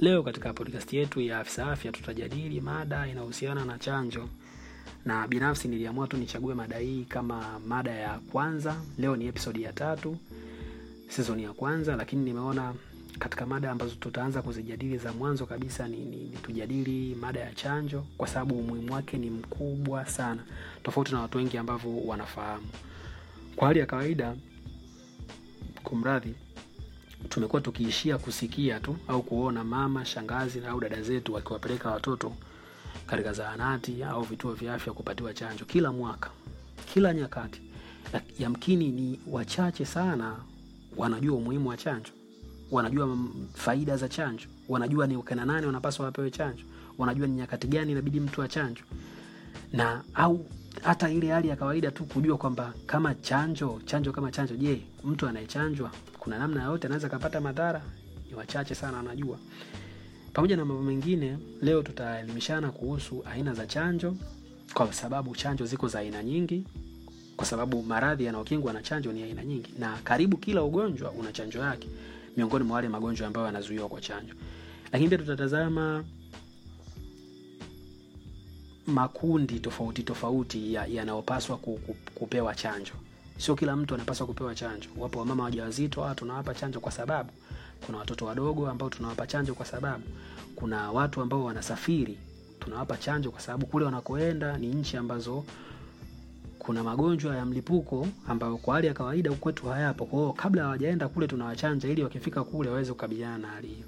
Leo katika podcast yetu ya Afisa Afya tutajadili mada inayohusiana na chanjo, na binafsi niliamua tu nichague mada hii kama mada ya kwanza. Leo ni episodi ya tatu sizoni ya kwanza, lakini nimeona katika mada ambazo tutaanza kuzijadili za mwanzo kabisa ni, ni, ni tujadili mada ya chanjo, kwa sababu umuhimu wake ni mkubwa sana, tofauti na watu wengi ambavyo wanafahamu. Kwa hali ya kawaida, kumradhi, tumekuwa tukiishia kusikia tu au kuona mama, shangazi au dada zetu wakiwapeleka watoto katika zahanati au vituo vya afya kupatiwa chanjo kila mwaka, kila nyakati. Yamkini ni wachache sana wanajua umuhimu wa chanjo, wanajua faida za chanjo, wanajua ni ukina nani wanapaswa wapewe chanjo, wanajua ni nyakati gani inabidi mtu achanjwe, na au hata ile hali ya kawaida tu kujua kwamba kama chanjo chanjo kama chanjo, je, mtu anayechanjwa kuna namna yoyote anaweza kapata madhara? Ni wachache sana wanajua. Pamoja na mambo mengine, leo tutaelimishana kuhusu aina za chanjo, kwa sababu chanjo ziko za aina nyingi, kwa sababu maradhi yanayokingwa na chanjo ni aina nyingi, na karibu kila ugonjwa una chanjo yake, miongoni mwa wale magonjwa ambayo yanazuiwa kwa chanjo. Lakini pia tutatazama makundi tofauti tofauti yanayopaswa ya kupewa chanjo. Sio kila mtu anapaswa kupewa chanjo. Wapo wamama wajawazito, hawa tunawapa chanjo kwa sababu kuna watoto wadogo ambao tunawapa chanjo kwa sababu kuna watu ambao wanasafiri, tunawapa chanjo kwa sababu kule wanakoenda ni nchi ambazo kuna magonjwa ya mlipuko ambayo kwa hali ya kawaida kwetu hayapo. Kwa kabla hawajaenda kule tunawachanja ili wakifika kule waweze kukabiliana na hali hiyo.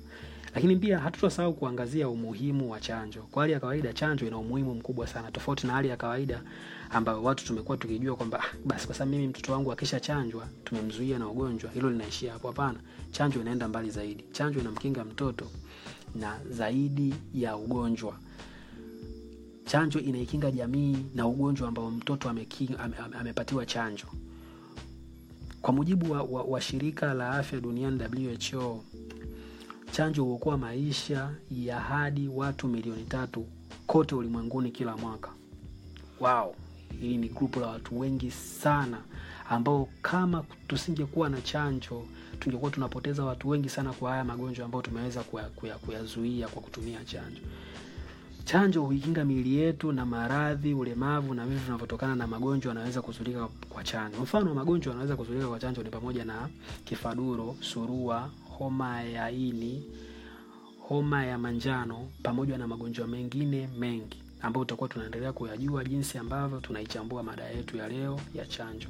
Lakini pia hatutasahau kuangazia umuhimu wa chanjo. Kwa hali ya kawaida chanjo ina umuhimu mkubwa sana, tofauti na hali ya kawaida ambayo watu tumekuwa tukijua kwamba ah, basi kwa sababu mimi mtoto wangu akisha chanjwa tumemzuia na ugonjwa, hilo linaishia hapo. Hapana, chanjo inaenda mbali zaidi. Chanjo inamkinga mtoto na zaidi ya ugonjwa. Chanjo inaikinga jamii na ugonjwa ambao mtoto amekinga, ame, ame, amepatiwa chanjo. Kwa mujibu wa, wa, wa shirika la afya duniani WHO, chanjo huokoa maisha ya hadi watu milioni tatu kote ulimwenguni kila mwaka. Wow, hili ni grupu la watu wengi sana ambao kama tusingekuwa na chanjo tungekuwa tunapoteza watu wengi sana kwa haya magonjwa ambayo tumeweza kuyazuia kuya, kuya kwa kutumia chanjo. Chanjo huikinga miili yetu na maradhi, ulemavu na vitu vinavyotokana na magonjwa yanaweza kuzuilika kwa chanjo. Mfano wa magonjwa yanaweza kuzuilika kwa chanjo ni pamoja na kifaduro, surua, homa ya ini, homa ya manjano pamoja na magonjwa mengine mengi ambayo tutakuwa tunaendelea kuyajua jinsi ambavyo tunaichambua mada yetu ya leo ya chanjo.